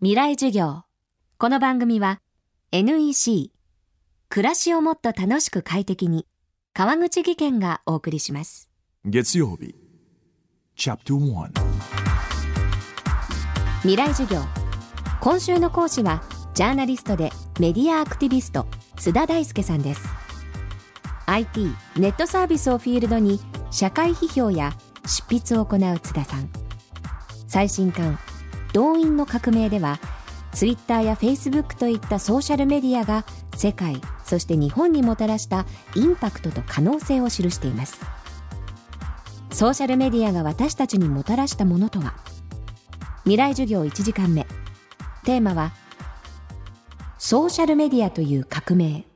未来授業。この番組は NEC 暮らしをもっと楽しく快適に川口義賢がお送りします。月曜日 Chapter 1未来授業。今週の講師はジャーナリストでメディアアクティビスト津田大輔さんです。IT ネットサービスをフィールドに社会批評や執筆を行う津田さん。最新刊動員の革命ではツイッターやフェイスブックといったソーシャルメディアが世界そして日本にもたらしたインパクトと可能性を記しています。ソーシャルメディアが私たちにもたらしたものとは未来授業1時間目。テーマはソーシャルメディアという革命。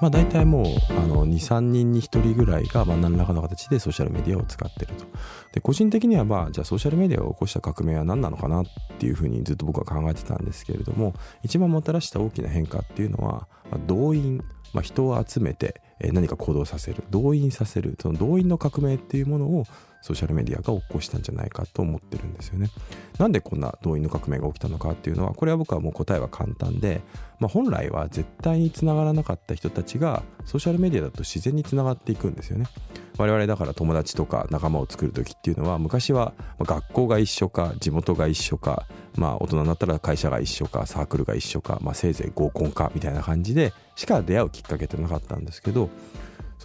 まあ、大体もうあの23人に1人ぐらいがまあ何らかの形でソーシャルメディアを使ってると。で個人的にはまあじゃあソーシャルメディアを起こした革命は何なのかなっていうふうにずっと僕は考えてたんですけれども一番もたらした大きな変化っていうのは、動員、まあ、人を集めて何か行動させる動員させるその動員の革命っていうものをソーシャルメディアが起こしたんじゃないかと思ってるんですよね。なんでこんな動員の革命が起きたのかっていうのはこれは僕はもう答えは簡単で、まあ、本来は絶対につながらなかった人たちがソーシャルメディアだと自然につながっていくんですよね。我々だから友達とか仲間を作る時っていうのは昔は学校が一緒か地元が一緒かまあ大人になったら会社が一緒かサークルが一緒か、まあ、せいぜい合コンかみたいな感じでしか出会うきっかけってなかったんですけど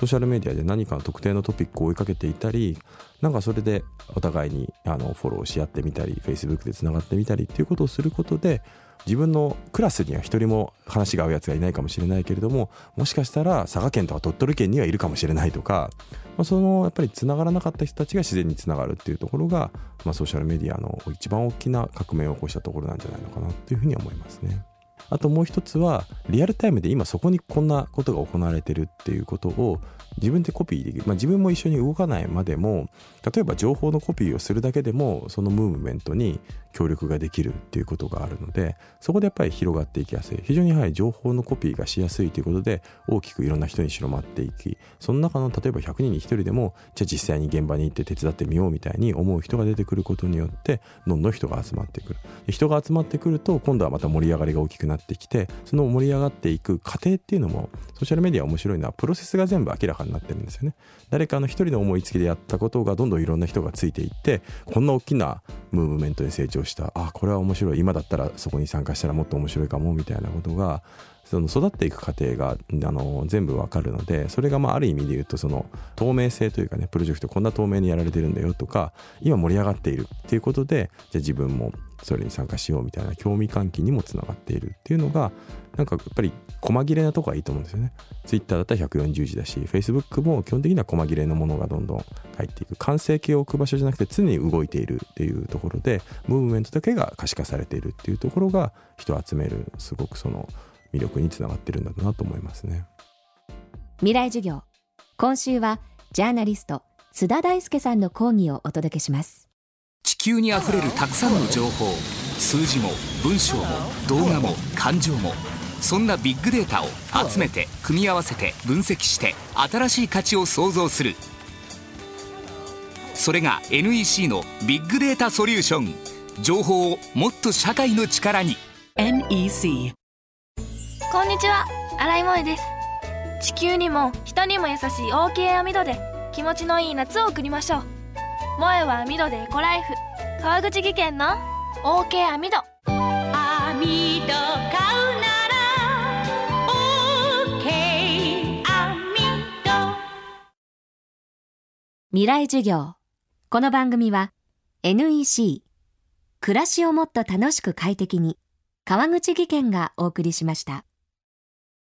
ソーシャルメディアで何かの特定のトピックを追いかけていたりなんかそれでお互いにあのフォローし合ってみたり Facebook でつながってみたりっていうことをすることで自分のクラスには一人も話が合うやつがいないかもしれないけれどももしかしたら佐賀県とか鳥取県にはいるかもしれないとか、まあ、そのやっぱりつながらなかった人たちが自然につながるっていうところが、まあ、ソーシャルメディアの一番大きな革命を起こしたところなんじゃないのかなっていうふうに思いますね。あともう一つはリアルタイムで今そこにこんなことが行われてるっていうことを自分でコピーできる、まあ、自分も一緒に動かないまでも例えば情報のコピーをするだけでもそのムーブメントに協力ができるっていうことがあるのでそこでやっぱり広がっていきやすい。非常にやはり情報のコピーがしやすいということで大きくいろんな人に広まっていきその中の例えば100人に1人でもじゃあ実際に現場に行って手伝ってみようみたいに思う人が出てくることによってどんどん人が集まってくる。人が集まってくると今度はまた盛り上がりが大きくなってきてその盛り上がっていく過程っていうのもソーシャルメディア面白いのはプロセスが全部明らかになってるんですよね。誰かの一人の思いつきでやったことがどんどんいろんな人がついていってこんな大きなムーブメントに成長した。あこれは面白い。今だったらそこに参加したらもっと面白いかもみたいなことがその育っていく過程があの全部わかるのでそれがまあある意味で言うとその透明性というかねプロジェクトこんな透明にやられてるんだよとか今盛り上がっているっていうことでじゃあ自分もそれに参加しようみたいな興味喚起にもつながっているっていうのがなんかやっぱり細切れなとこがいいと思うんですよね。Twitter だったら140字だし Facebook も基本的には細切れのものがどんどん入っていく完成形を置く場所じゃなくて常に動いているっていうところでムーブメントだけが可視化されているっていうところが人を集めるすごくその魅力につながってるんだなと思いますね。未来授業。今週はジャーナリスト津田大輔さんの講義をお届けします。地球にあふれるたくさんの情報。数字も文章も動画も感情も。そんなビッグデータを集めて組み合わせて分析して新しい価値を創造する。それが NEC のビッグデータソリューション。情報をもっと社会の力に。NEC こんにちは。新井萌です。地球にも人にも優しい OK 網戸で気持ちのいい夏を送りましょう。萌えは網戸でエコライフ。川口技研の OK 網戸。網戸買うな未来授業。この番組は NEC 暮らしをもっと楽しく快適に川口義賢がお送りしました。